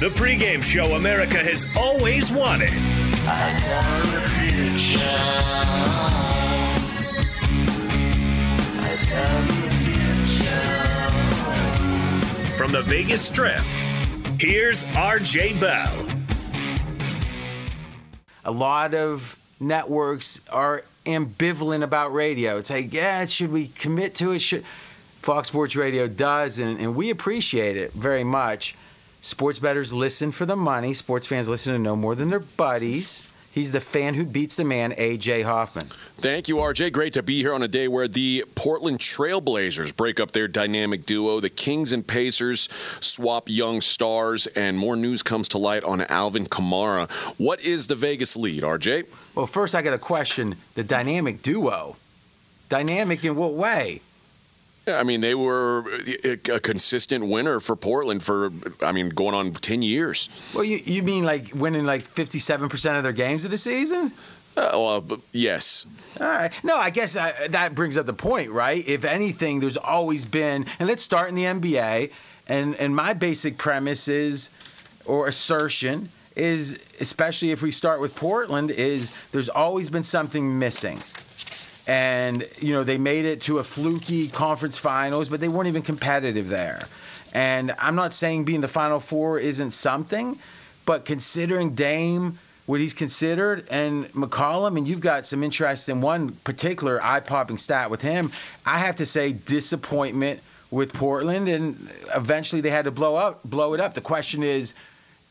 The pregame show America has always wanted. From the Vegas Strip, here's RJ Bell. a lot of networks are ambivalent about radio. It's like, yeah, should we commit to it? Should Fox Sports Radio does, and, and we appreciate it very much. Sports bettors listen for the money. Sports fans listen to no more than their buddies. He's the fan who beats the man, AJ Hoffman. Thank you, RJ. Great to be here on a day where the Portland Trailblazers break up their dynamic duo. The Kings and Pacers swap young stars, and more news comes to light on Alvin Kamara. What is the Vegas lead, RJ? Well, first I got a question the dynamic duo. Dynamic in what way? Yeah, I mean, they were a a consistent winner for Portland for, I mean, going on 10 years. Well, you, you mean like winning like 57% of their games of the season? Uh, well, yes. All right. No, I guess uh, that brings up the point, right? If anything, there's always been, and let's start in the NBA. And and my basic premise is, or assertion is, especially if we start with Portland, is there's always been something missing. And you know they made it to a fluky conference finals, but they weren't even competitive there. And I'm not saying being the Final Four isn't something, but considering Dame what he's considered and McCollum, and you've got some interest in one particular eye-popping stat with him. I have to say disappointment with Portland, and eventually they had to blow up, blow it up. The question is,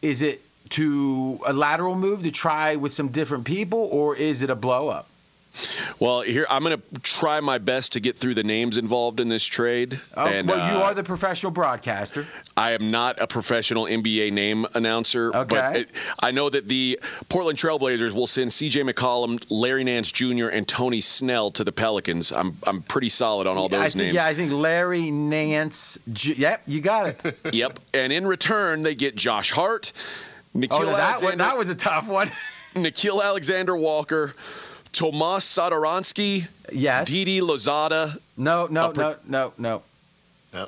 is it to a lateral move to try with some different people, or is it a blow up? Well, here I'm going to try my best to get through the names involved in this trade. Oh, and, well, you uh, are the professional broadcaster. I am not a professional NBA name announcer, but it, I know that the Portland Trailblazers will send C.J. McCollum, Larry Nance Jr., and Tony Snell to the Pelicans. I'm I'm pretty solid on all those think, names. Yeah, I think Larry Nance. J- yep, you got it. Yep. And in return, they get Josh Hart, Nickeil oh, that, one, Alexander, that was a tough one. Nickeil Alexander Walker, Tomas Satoransky, yes. Didi Louzada. No, no, A per- no, no, no.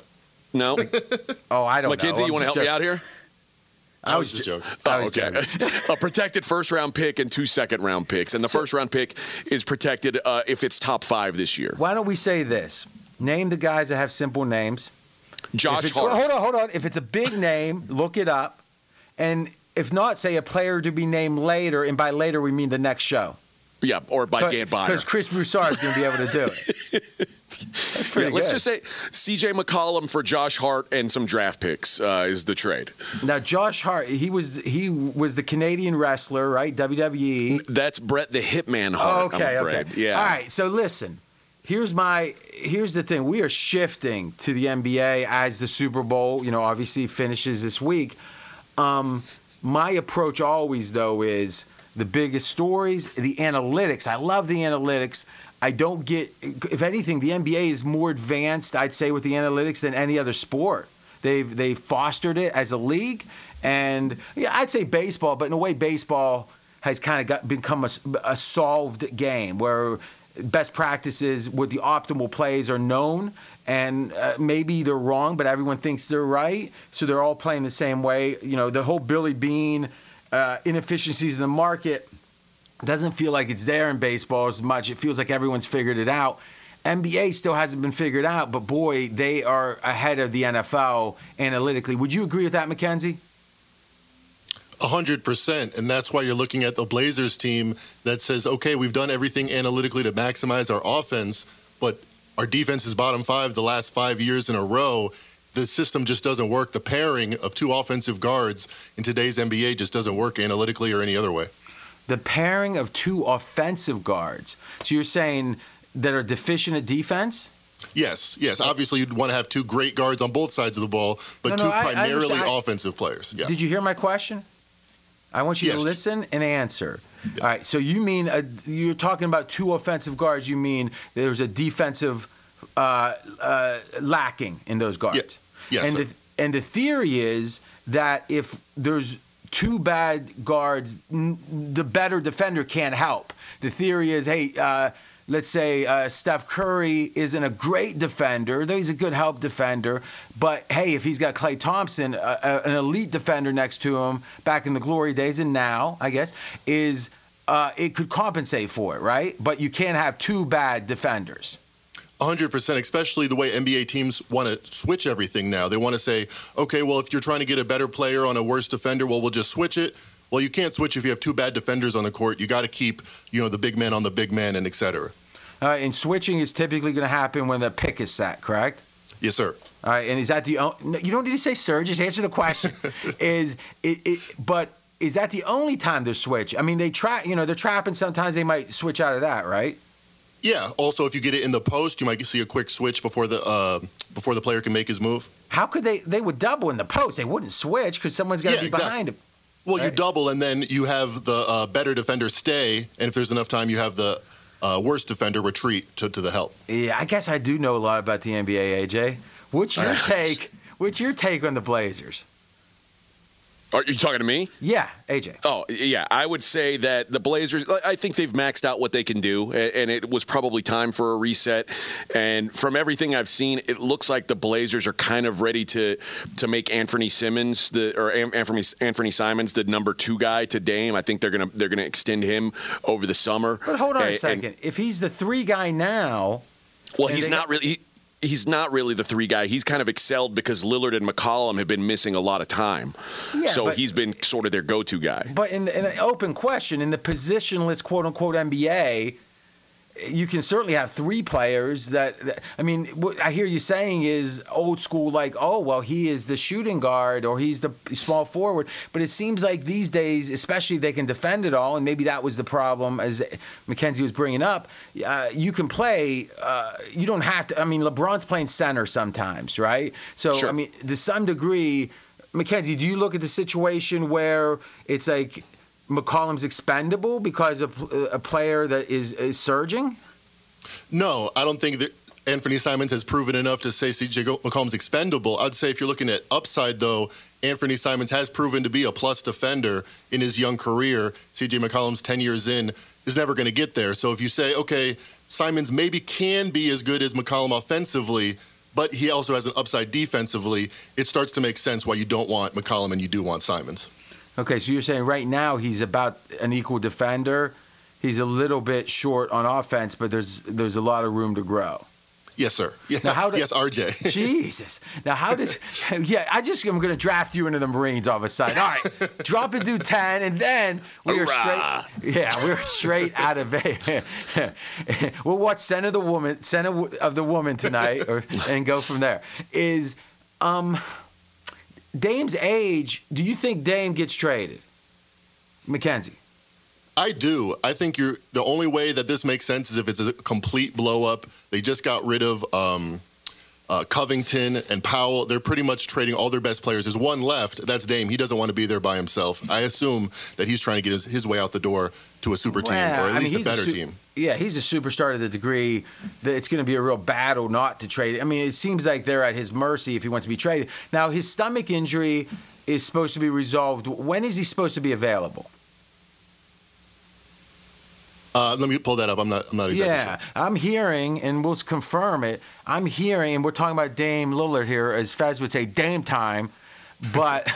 No, Oh, I don't know. Mackenzie, you want to just help me out here? I was just joking. Oh, was okay. a protected first round pick and two second round picks. And the first round pick is protected uh, if it's top five this year. Why don't we say this? Name the guys that have simple names. Josh Hart. Hart. Hold on, hold on. If it's a big name, look it up. And if not, say a player to be named later, and by later we mean the next show. Yeah, or by Dan Beyer. Because Chris Broussard is going to be able to do it. That's pretty yeah, let's good. just say C.J. McCollum for Josh Hart and some draft picks uh, is the trade. Now Josh Hart, he was he was the Canadian wrestler, right? WWE. That's Brett the Hitman Hart. Okay, I'm afraid. okay. Yeah. All right. So listen, here's my here's the thing. We are shifting to the NBA as the Super Bowl, you know, obviously finishes this week. Um, my approach always though is the biggest stories, the analytics. I love the analytics. I don't get, if anything, the NBA is more advanced, I'd say, with the analytics than any other sport. They've they fostered it as a league, and yeah, I'd say baseball, but in a way, baseball has kind of got become a, a solved game where best practices with the optimal plays are known, and uh, maybe they're wrong, but everyone thinks they're right, so they're all playing the same way. You know, the whole Billy Beane uh, inefficiencies in the market doesn't feel like it's there in baseball as much. It feels like everyone's figured it out. NBA still hasn't been figured out, but boy, they are ahead of the NFL analytically. Would you agree with that, McKenzie? A hundred percent, and that's why you're looking at the Blazers team that says, "Okay, we've done everything analytically to maximize our offense, but our defense is bottom five the last five years in a row." The system just doesn't work. The pairing of two offensive guards in today's NBA just doesn't work analytically or any other way. The pairing of two offensive guards. So you're saying that are deficient at defense? Yes, yes. Obviously, you'd want to have two great guards on both sides of the ball, but No, two no, I- primarily. I- offensive players. Yeah. Did you hear my question? I want you to listen and answer. All right. So you mean uh you're talking about two offensive guards? You mean there's a defensive uh, uh, lacking in those guards? Yes, And the, and the theory is that if there's two bad guards, n- the better defender can't help. The theory is, hey. Uh, Let's say uh, Steph Curry isn't a great defender, though he's a good help defender. But hey, if he's got Klay Thompson, uh, uh, an elite defender next to him, back in the glory days and now, I guess, is uh, it could compensate for it, right? But you can't have two bad defenders. 100%, especially the way NBA teams want to switch everything now. They want to say, okay, well, if you're trying to get a better player on a worse defender, well, we'll just switch it. Well, you can't switch if you have two bad defenders on the court. You got to keep, you know, the big man on the big man and et cetera. Uh, and switching is typically going to happen when the pick is set, correct? Yes, sir. All right, and is that the o- you don't need to say sir, just answer the question. is it, it but is that the only time they switch? I mean, they trap, you know, they're trapping. Sometimes they might switch out of that, right? Yeah. Also, if you get it in the post, you might see a quick switch before the uh, before the player can make his move. How could they? They would double in the post. They wouldn't switch because someone's got to Yeah, be exactly. behind him. Well, you double, and then you have the uh, better defender stay, and if there's enough time, you have the uh, worst defender retreat to, to the help. Yeah, I guess I do know a lot about the NBA, AJ. What's your take? What's your take on the Blazers? Are you talking to me? Yeah, AJ. Oh, yeah. I would say that the Blazers, I think they've maxed out what they can do, and it was probably time for a reset. And from everything I've seen, it looks like the Blazers are kind of ready to to make Anthony Simmons the or Anthony Anthony Simons the number two guy to Dame. I think they're gonna they're gonna extend him over the summer. But hold on A- a and- second. if he's the three guy now, well, he's not really. He, He's not really the three guy. He's kind of excelled because Lillard and McCollum have been missing a lot of time. Yeah, so but- he's been sort of their go to guy. But in, in an open question, in the positionless quote unquote NBA, you can certainly have three players that, that- I mean, what I hear you saying is old school, like, oh, well, he is the shooting guard or he's the small forward. But it seems like these days, especially they can defend it all, and maybe that was the problem, as Mackenzie was bringing up. Uh, you can play, uh, you don't have to, I mean, LeBron's playing center sometimes, right? So, Sure. I mean, to some degree, Mackenzie, do you look at the situation where it's like McCollum's expendable because of uh, a player that is, is surging? No, I don't think that Anthony Simons has proven enough to say CJ McCollum's expendable. I'd say if you're looking at upside, though, Anthony Simons has proven to be a plus defender in his young career. CJ McCollum's 10 years in is never going to get there. So if you say, okay, Simons maybe can be as good as McCollum offensively, but he also has an upside defensively, it starts to make sense why you don't want McCollum and you do want Simons. Okay, so you're saying right now he's about an equal defender. He's a little bit short on offense, but there's there's a lot of room to grow. Yes, sir. Yeah. Now, how do- yes, RJ. Jesus. Now, how does? Yeah, I just am going to draft you into the Marines all of a sudden. All right, drop and do ten, and then we are straight. Yeah, we're straight out of it. we'll watch Son of the Woman, Son of of the Woman tonight, or, and go from there. Is um, Dame's age? Do you think Dame gets traded, Mackenzie? I do. I think you're the only way that this makes sense is if it's a complete blow up. They just got rid of um, uh, Covington and Powell. They're pretty much trading all their best players. There's one left. That's Dame. He doesn't want to be there by himself. I assume that he's trying to get his, his way out the door to a super team Well, or at I least mean, a better su- team. Yeah, he's a superstar to the degree that it's going to be a real battle not to trade. I mean, it seems like they're at his mercy if he wants to be traded. Now, his stomach injury is supposed to be resolved. When is he supposed to be available? Uh, let me pull that up. I'm not. I'm not exactly yeah, sure. I'm hearing, and we'll confirm it. I'm hearing, and we're talking about Dame Lillard here, as Fez would say, Dame time. But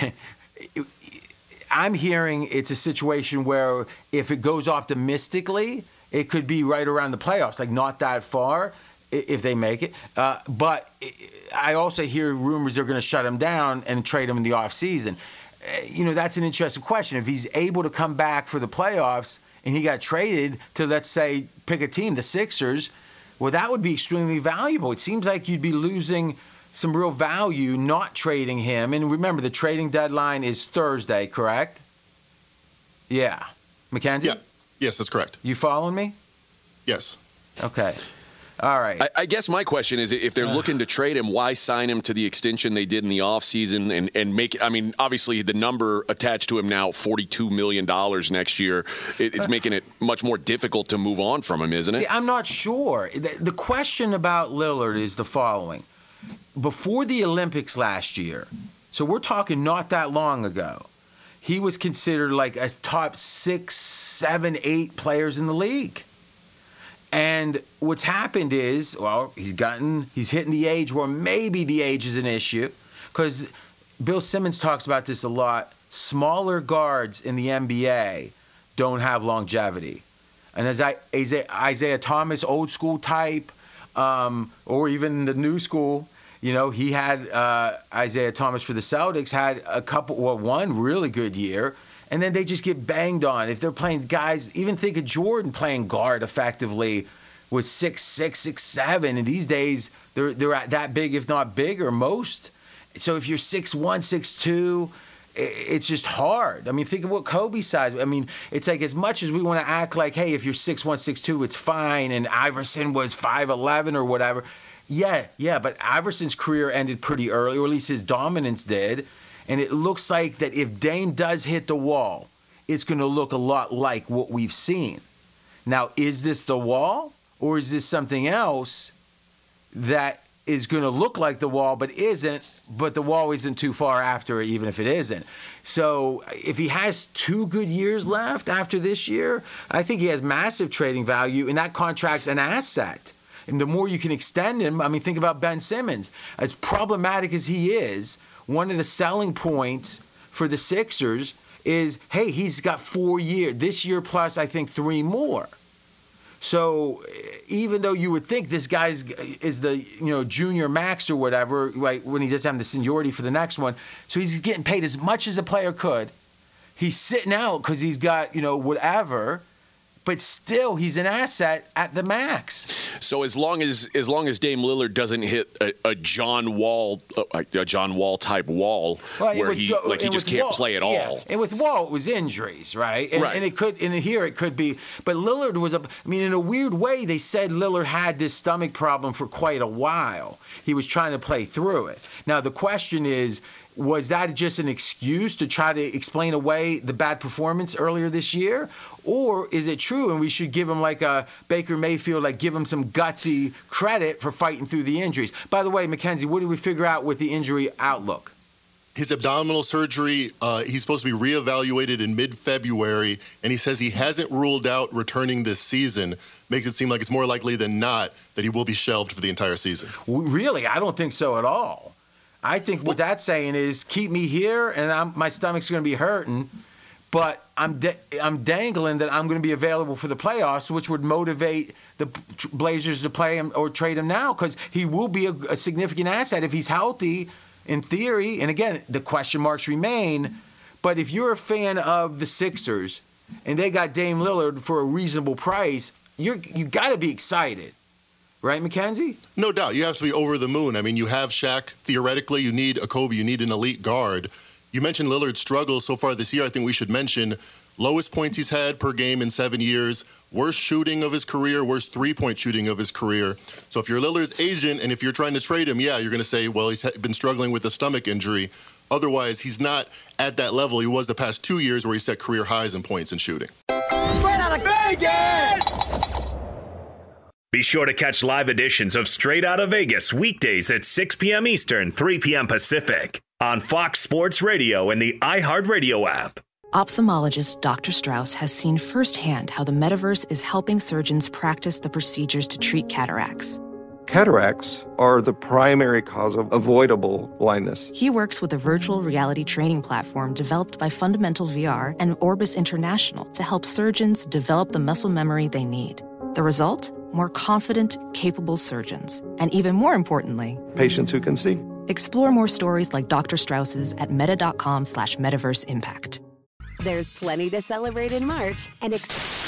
I'm hearing it's a situation where if it goes optimistically, it could be right around the playoffs, like not that far if they make it. Uh, but I also hear rumors they're going to shut him down and trade him in the offseason. Uh, You know, that's an interesting question. If he's able to come back for the playoffs and he got traded to, let's say, pick a team, the Sixers, well, that would be extremely valuable. It seems like you'd be losing some real value not trading him. And remember, the trading deadline is Thursday, correct? Yeah. Mackenzie? Yeah. Yes, that's correct. You following me? Yes. Okay. All right. I, I guess my question is if they're looking to trade him, why sign him to the extension they did in the offseason and, and make I mean, obviously the number attached to him now, $42 million next year, it, it's making it much more difficult to move on from him, isn't it? See, I'm not sure. The, the question about Lillard is the following. Before the Olympics last year, so we're talking not that long ago, he was considered like a top six, seven, eight players in the league. And what's happened is, well, he's gotten, he's hitting the age where maybe the age is an issue. Because Bill Simmons talks about this a lot. Smaller guards in the NBA don't have longevity. And as I, Isaiah, Isaiah Thomas, old school type, um, or even the new school, you know, he had uh, Isaiah Thomas for the Celtics had a couple, well, one really good year, and then they just get banged on. If they're playing guys, even think of Jordan playing guard effectively with six, six, six, seven, and these days they're they're at that big, if not bigger, most. So if you're six one, six two, it's just hard. I mean, think of what Kobe size. I mean, it's like as much as we want to act like, hey, if you're six one, six two, it's fine, and Iverson was five eleven or whatever. Yeah, yeah, but Iverson's career ended pretty early, or at least his dominance did. And it looks like that if Dame does hit the wall, it's going to look a lot like what we've seen. Now, is this the wall, or is this something else that is going to look like the wall but isn't, but the wall isn't too far after it, even if it isn't. So if he has two good years left after this year, I think he has massive trading value, and that contract's an asset. And the more you can extend him, I mean, think about Ben Simmons. As problematic as he is, one of the selling points for the Sixers is, hey, he's got four years, this year plus, I think, three more. So even though you would think this guy's is the you know junior max or whatever, right? When he doesn't have the seniority for the next one, so he's getting paid as much as a player could. He's sitting out because he's got you know whatever, but still he's an asset at the max. So as long as as long as Dame Lillard doesn't hit a, a John Wall a, a John Wall type wall Well, where he Jo- like he just can't Wall- play at yeah, all. And with Wall, it was injuries, right? And, Right. and it could, and here it could be. But Lillard was a. I mean, in a weird way, they said Lillard had this stomach problem for quite a while. He was trying to play through it. Now the question is. Was that just an excuse to try to explain away the bad performance earlier this year? Or is it true and we should give him like a Baker Mayfield, like give him some gutsy credit for fighting through the injuries? By the way, McKenzie, what did we figure out with the injury outlook? His abdominal surgery, uh, he's supposed to be reevaluated in mid February, and he says he hasn't ruled out returning this season. Makes it seem like it's more likely than not that he will be shelved for the entire season. Really, I don't think so at all. I think what that's saying is keep me here, and I'm, my stomach's going to be hurting, but I'm da- I'm dangling that I'm going to be available for the playoffs, which would motivate the Blazers to play him or trade him now because he will be a, a significant asset if he's healthy, in theory. And again, the question marks remain. But if you're a fan of the Sixers and they got Dame Lillard for a reasonable price, you're you got to be excited. Right, McKenzie? No doubt. You have to be over the moon. I mean, you have Shaq. Theoretically, you need a Kobe. You need an elite guard. You mentioned Lillard's struggles so far this year. I think we should mention lowest points he's had per game in seven years, worst shooting of his career, worst three point shooting of his career. So if you're Lillard's agent and if you're trying to trade him, yeah, you're going to say, well, he's been struggling with a stomach injury. Otherwise, he's not at that level he was the past two years where he set career highs in points and shooting. Straight out of Vegas! Be sure to catch live editions of Straight Out of Vegas weekdays at 6 p.m. Eastern, 3 p.m. Pacific on Fox Sports Radio and the iHeartRadio app. Ophthalmologist Dr. Strauss has seen firsthand how the metaverse is helping surgeons practice the procedures to treat cataracts. Cataracts are the primary cause of avoidable blindness. He works with a virtual reality training platform developed by Fundamental VR and Orbis International to help surgeons develop the muscle memory they need. The result? More confident, capable surgeons. And even more importantly, patients who can see. Explore more stories like Dr. Strauss's at meta.com slash metaverse impact. There's plenty to celebrate in March and ex-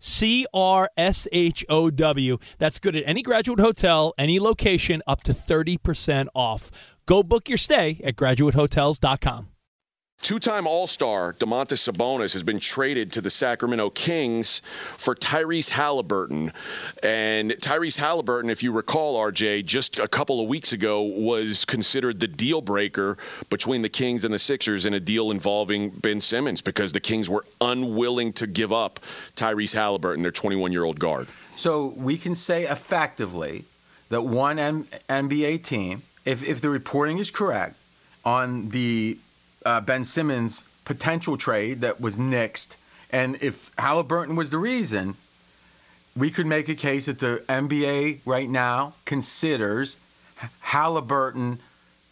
C R S H O W. That's good at any graduate hotel, any location, up to 30% off. Go book your stay at graduatehotels.com. Two-time All-Star Domantas Sabonis has been traded to the Sacramento Kings for Tyrese Halliburton, and Tyrese Halliburton, if you recall, RJ, just a couple of weeks ago was considered the deal breaker between the Kings and the Sixers in a deal involving Ben Simmons because the Kings were unwilling to give up Tyrese Halliburton, their 21-year-old guard. So we can say effectively that one M- NBA team, if if the reporting is correct on the uh, Ben Simmons potential trade that was nixed, and if Halliburton was the reason, we could make a case that the NBA right now considers Halliburton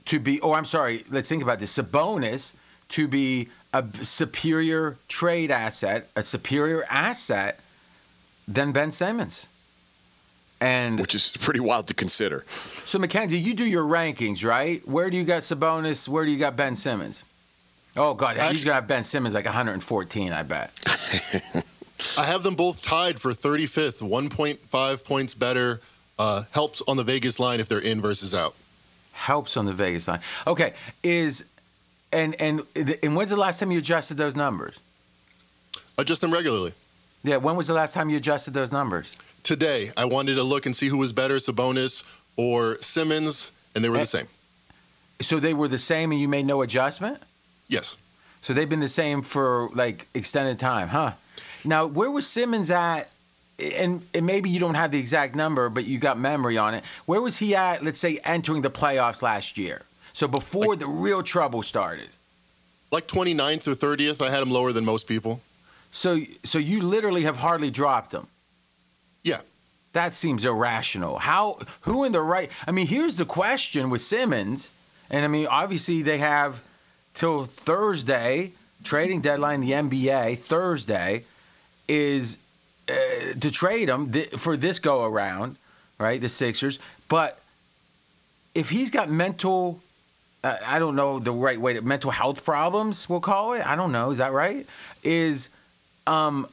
to be, oh, I'm sorry, let's think about this, Sabonis to be a superior trade asset, a superior asset than Ben Simmons. And which is pretty wild to consider. So Mackenzie, you do your rankings, right? Where do you got Sabonis? Where do you got Ben Simmons? Oh God, he's got Ben Simmons like 114, I bet. I have them both tied for 35th, 1.5 points better. Uh, helps on the Vegas line if they're in versus out. Helps on the Vegas line. Okay, is and and and when's the last time you adjusted those numbers? Adjust them regularly. Yeah, when was the last time you adjusted those numbers? Today, I wanted to look and see who was better, Sabonis or Simmons, and they were the same. So they were the same, and you made no adjustment. Yes. So they've been the same for like extended time, huh? Now, where was Simmons at? And, and maybe you don't have the exact number, but you got memory on it. Where was he at, let's say, entering the playoffs last year? So before Like- the real trouble started. Like 29th or 30th, I had him lower than most people. So so you literally have hardly dropped him. Yeah. That seems irrational. How who in the right I mean, here's the question with Simmons, and I mean, obviously they have till Thursday, trading deadline the NBA, Thursday is uh, to trade him th- for this go around, right? The Sixers, but if he's got mental uh, I don't know the right way to mental health problems, we'll call it. I don't know. Is that right? Is um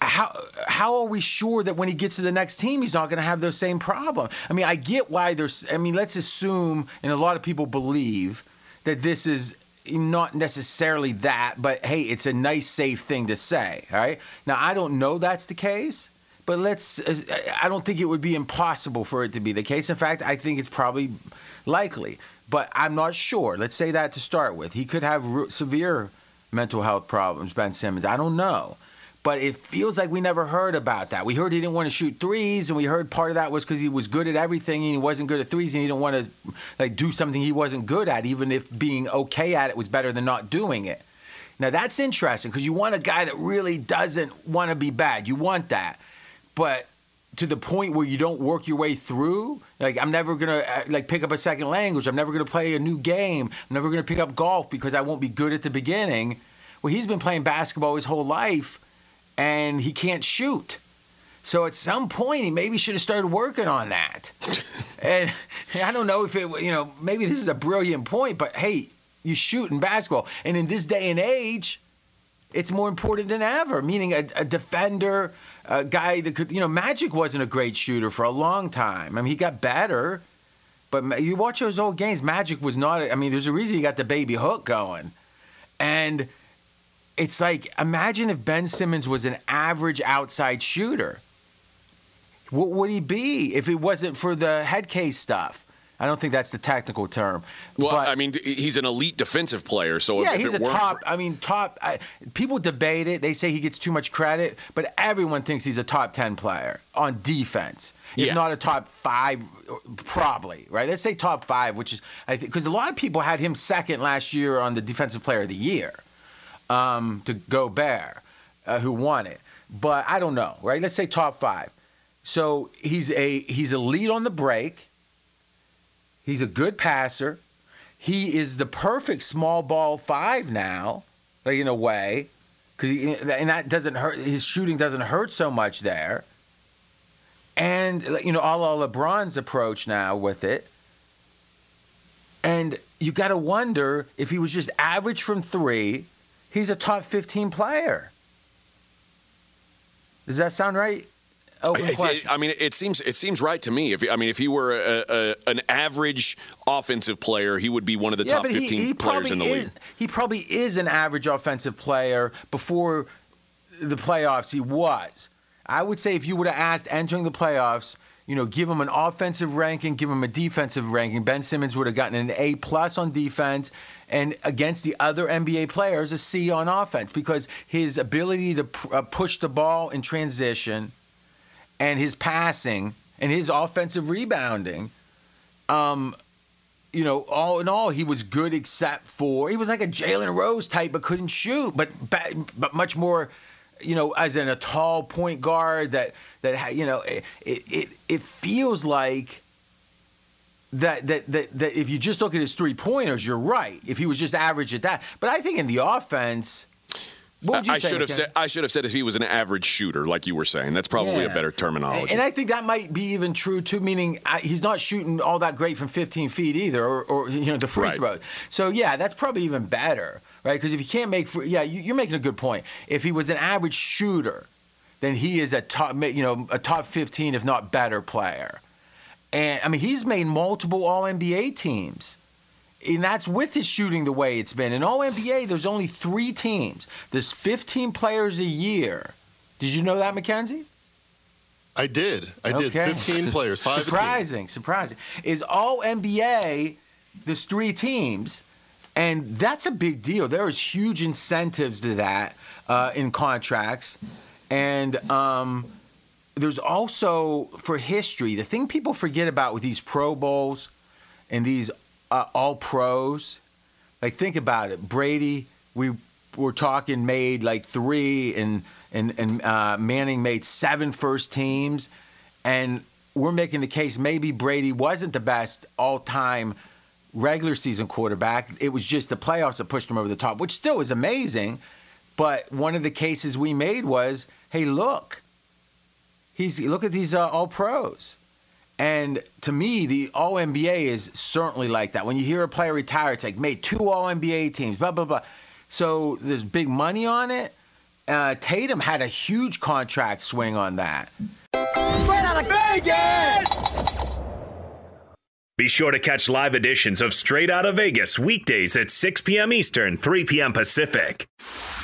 how how are we sure that when he gets to the next team he's not going to have those same problems? I mean, I get why there's. I mean, let's assume, and a lot of people believe that this is not necessarily that, but hey, it's a nice, safe thing to say. All right. Now, I don't know that's the case, but let's. Uh, I don't think it would be impossible for it to be the case. In fact, I think it's probably likely, but I'm not sure. Let's say that to start with. He could have re- severe mental health problems, Ben Simmons. I don't know. But it feels like we never heard about that. We heard he didn't want to shoot threes, and we heard part of that was because he was good at everything and he wasn't good at threes, and he didn't want to like do something he wasn't good at, even if being okay at it was better than not doing it. Now that's interesting because you want a guy that really doesn't want to be bad. You want that, but to the point where you don't work your way through. Like I'm never gonna uh, like pick up a second language. I'm never gonna play a new game. I'm never gonna pick up golf because I won't be good at the beginning. Well, he's been playing basketball his whole life, and he can't shoot. So at some point, he maybe should have started working on that. and I don't know if it, you know, maybe this is a brilliant point, but hey, you shoot in basketball, and in this day and age, it's more important than ever. Meaning a, a defender, a guy that could, you know, Magic wasn't a great shooter for a long time. I mean, he got better, but you watch those old games, Magic was not. I mean, there's a reason he got the baby hook going, and it's like imagine if Ben Simmons was an average outside shooter. What would he be if it wasn't for the head case stuff? I don't think that's the technical term. Well, but- I mean, he's an elite defensive player, so yeah, if he's it a top. for- I mean, top. I, people debate it. They say he gets too much credit, but everyone thinks he's a top ten player on defense, if Yeah. not a top five, probably. Right? Let's say top five, which is I think because a lot of people had him second last year on the defensive player of the year, um, to Gobert, uh, who won it. But I don't know. Right? Let's say top five. So he's a he's a lead on the break. He's a good passer. He is the perfect small ball five now, like in a way, because and that doesn't hurt. His shooting doesn't hurt so much there. And you know, all LeBron's approach now with it. And you got to wonder if he was just average from three, he's a top 15 player. Does that sound right? Open It- it- question. I mean, it seems it seems right to me. If I mean, if he were a, a, an average offensive player, he would be one of the top but he- 15 he players in the is, league. He probably is an average offensive player before the playoffs. He was. I would say if you would have asked entering the playoffs, you know, give him an offensive ranking, give him a defensive ranking. Ben Simmons would have gotten an A plus on defense, and against the other NBA players, a C on offense because his ability to uh, push the ball in transition, and his passing and his offensive rebounding. Um, you know, all in all, he was good except for he was like a Jalen Rose type, but couldn't shoot, but but much more, you know, as in a tall point guard that that you know it it, it feels like that, that that that if you just look at his three pointers, you're right. If he was just average at that, but I think in the offense, what would you I say? should have said I should have said if he was an average shooter, like you were saying. That's probably a better terminology. And I think that might be even true too, meaning I, he's not shooting all that great from 15 feet either, or, or you know the free Right. throw. So yeah, that's probably even better. Right? Because if you can't make, free, yeah, you're making a good point. If he was an average shooter, then he is a top, you know, a top 15, if not better player. And I mean, he's made multiple All NBA teams. And that's with his shooting the way it's been. In All NBA, there's only three teams. There's 15 players a year. Did you know that, McKenzie? I did. I okay. did. 15 players, five. Surprising, surprising. Is All NBA? There's three teams, and that's a big deal. There is huge incentives to that uh, in contracts, and um, there's also for history the thing people forget about with these Pro Bowls and these uh, All Pros. Like think about it, Brady. We were talking made like three, and and and uh, Manning made seven first teams, and we're making the case maybe Brady wasn't the best all-time regular season quarterback. It was just the playoffs that pushed him over the top, which still is amazing. But one of the cases we made was, hey, look, He's look at these uh, all pros. And to me, the All NBA is certainly like that. When you hear a player retire, it's like made two All NBA teams, blah blah blah. So there's big money on it. Uh, Tatum had a huge contract swing on that. Straight out of Vegas! Be sure to catch live editions of Straight Out of Vegas weekdays at 6 p.m. Eastern, 3 p.m. Pacific.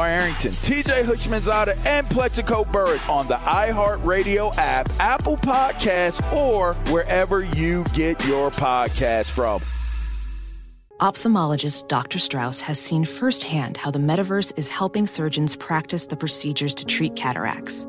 Arrington, TJ Houshmandzadeh, and Plaxico Burress on the iHeartRadio app, Apple Podcasts, or wherever you get your podcast from. Ophthalmologist Dr. Strauss has seen firsthand how the metaverse is helping surgeons practice the procedures to treat cataracts.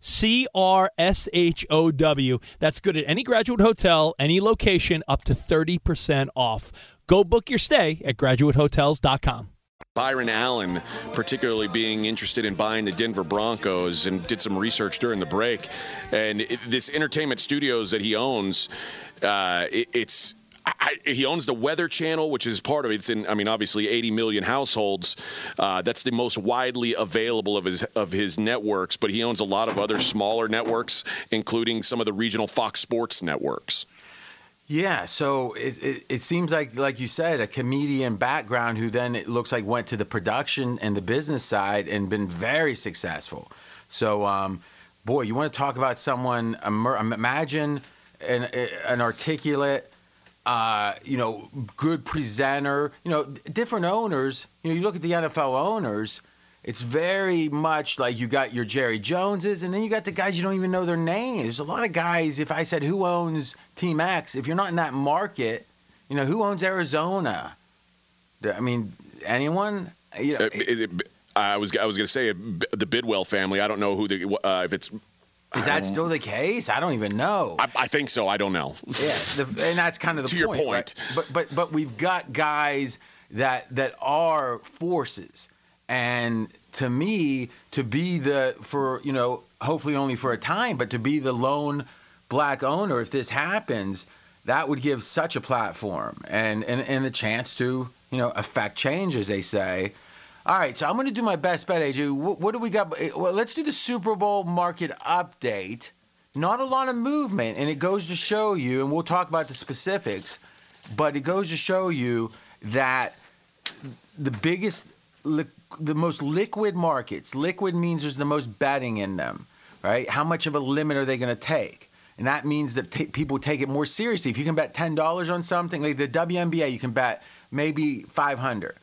C R S H O W. That's good at any graduate hotel, any location, up to 30% off. Go book your stay at graduatehotels.com. Byron Allen, particularly being interested in buying the Denver Broncos, and did some research during the break. And this entertainment studios that he owns, uh, it, it's I, he owns the Weather Channel, which is part of it. It's in, I mean, obviously 80 million households. Uh, that's the most widely available of his of his networks. But he owns a lot of other smaller networks, including some of the regional Fox Sports networks. Yeah, so it, it, it, seems like, like you said, a comedian background who then it looks like went to the production and the business side and been very successful. So, um, boy, you want to talk about someone? Imagine an, an articulate, uh, you know, good presenter. You know, different owners. You know, you look at the NFL owners it's very much like you got your Jerry Joneses, and then you got the guys you don't even know their names. There's a lot of guys. If I said who owns Team X, if you're not in that market, you know who owns Arizona. I mean, anyone? You know, uh, it, it, I was I was going to say the Bidwell family. I don't know who the uh, if it's. Is that still the case? I don't even know. I, I think so. I don't know. Yeah, the, and that's kind of the to point, your point. Right? But but but we've got guys that that are forces and to me, to be the for you know hopefully only for a time, but to be the lone black owner, if this happens, that would give such a platform and and, and the chance to you know affect change, as they say. All right, so I'm going to do my best bet, AJ. What, what do we got? Eh, well, let's do the Super Bowl market update. Not a lot of movement, and it goes to show you, and we'll talk about the specifics, but it goes to show you that the biggest the most liquid markets. Liquid means there's the most betting in them, right? How much of a limit are they going to take? And that means that t- people take it more seriously. If you can bet ten dollars on something like the WNBA, you can bet maybe 500.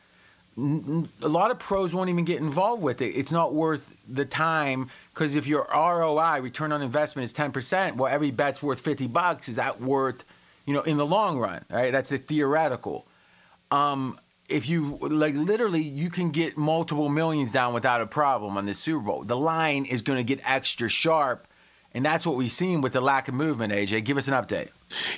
A lot of pros won't even get involved with it. It's not worth the time because if your ROI, return on investment, is 10%, well, every bet's worth 50 bucks. Is that worth, you know, in the long run, right? That's the theoretical. Um, if you like literally you can get multiple millions down without a problem on this Super Bowl. The line is going to get extra sharp. And that's what we've seen with the lack of movement, AJ. Give us an update.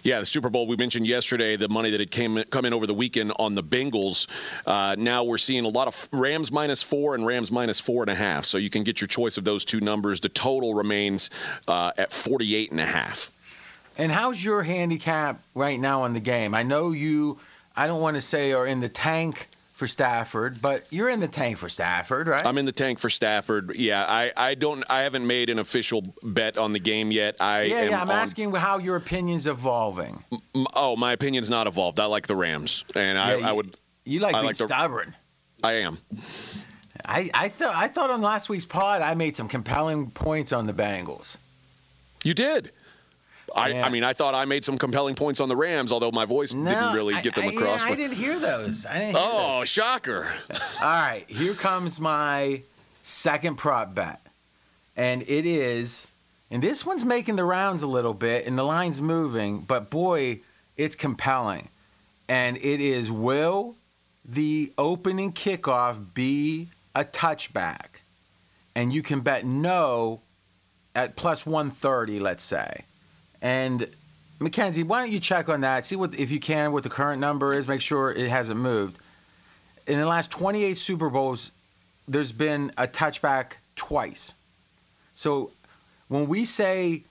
Yeah, the Super Bowl we mentioned yesterday, the money that had came come in over the weekend on the Bengals. Uh, now we're seeing a lot of Rams minus four and Rams minus four and a half. So you can get your choice of those two numbers. The total remains uh, at 48 and a half. And how's your handicap right now on the game? I know you I don't want to say are in the tank for Stafford, but you're in the tank for Stafford, right? I'm in the tank for Stafford. Yeah, I, I don't I haven't made an official bet on the game yet. I yeah yeah. I'm on, asking how your opinion's evolving. M- oh, my opinion's not evolved. I like the Rams, and yeah, I, you, I would. You like I being like the, stubborn. I am. I I thought I thought on last week's pod I made some compelling points on the Bengals. You did. I, yeah. I mean, I thought I made some compelling points on the Rams, although my voice no, didn't really get them I, across. I, I didn't hear those. Didn't hear oh, those. shocker! All right, here comes my second prop bet, and it is, and this one's making the rounds a little bit, and the line's moving, but boy, it's compelling, and it is will the opening kickoff be a touchback? And you can bet no at plus 130, let's say. And Mackenzie, why don't you check on that? See what if you can what the current number is. Make sure it hasn't moved. In the last 28 Super Bowls, there's been a touchback twice. So when we say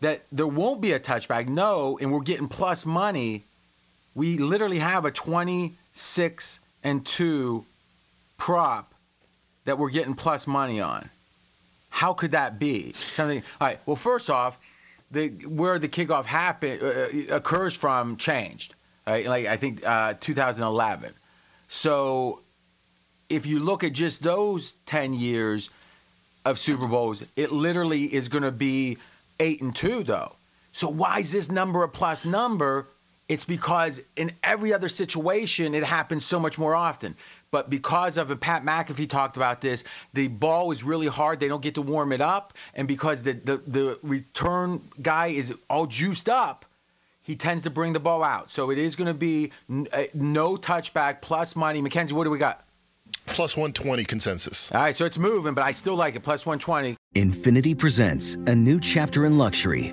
that there won't be a touchback, no, and we're getting plus money, we literally have a 26 and 2 prop that we're getting plus money on. How could that be? Something. All right. Well, first off, the where the kickoff happen uh, occurs from changed. Right? Like I think uh, 2011. So if you look at just those 10 years of Super Bowls, it literally is going to be eight and two though. So why is this number a plus number? It's because in every other situation, it happens so much more often. But because of, and Pat McAfee talked about this, the ball is really hard. They don't get to warm it up. And because the, the, the return guy is all juiced up, he tends to bring the ball out. So it is going to be uh, no touchback plus money. McKenzie, what do we got? Plus 120 consensus. All right, so it's moving, but I still like it. Plus 120. Infiniti presents a new chapter in luxury,